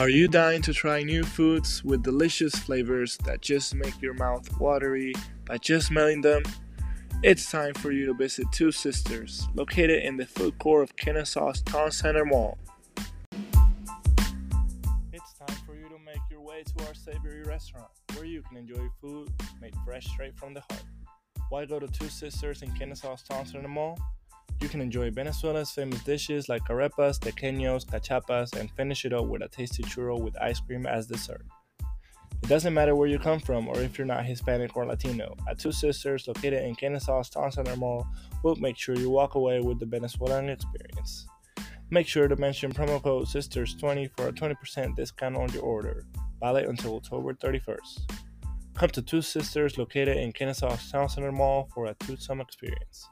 Are you dying to try new foods with delicious flavors that just make your mouth watery by just smelling them? It's time for you to visit Two Sisters, located in the food court of Kennesaw's Town Center Mall. It's time for you to make your way to our savory restaurant, where you can enjoy food made fresh straight from the heart. Why go to Two Sisters in Kennesaw's Town Center Mall? You can enjoy Venezuela's famous dishes like arepas, tequeños, cachapas, and finish it up with a tasty churro with ice cream as dessert. It doesn't matter where you come from or if you're not Hispanic or Latino. At Two Sisters, located in Kennesaw's Town Center Mall, we'll make sure you walk away with the Venezuelan experience. Make sure to mention promo code SISTERS20 for a 20% discount on your order, valid until October 31st. Come to Two Sisters, located in Kennesaw's Town Center Mall, for a toothsome experience.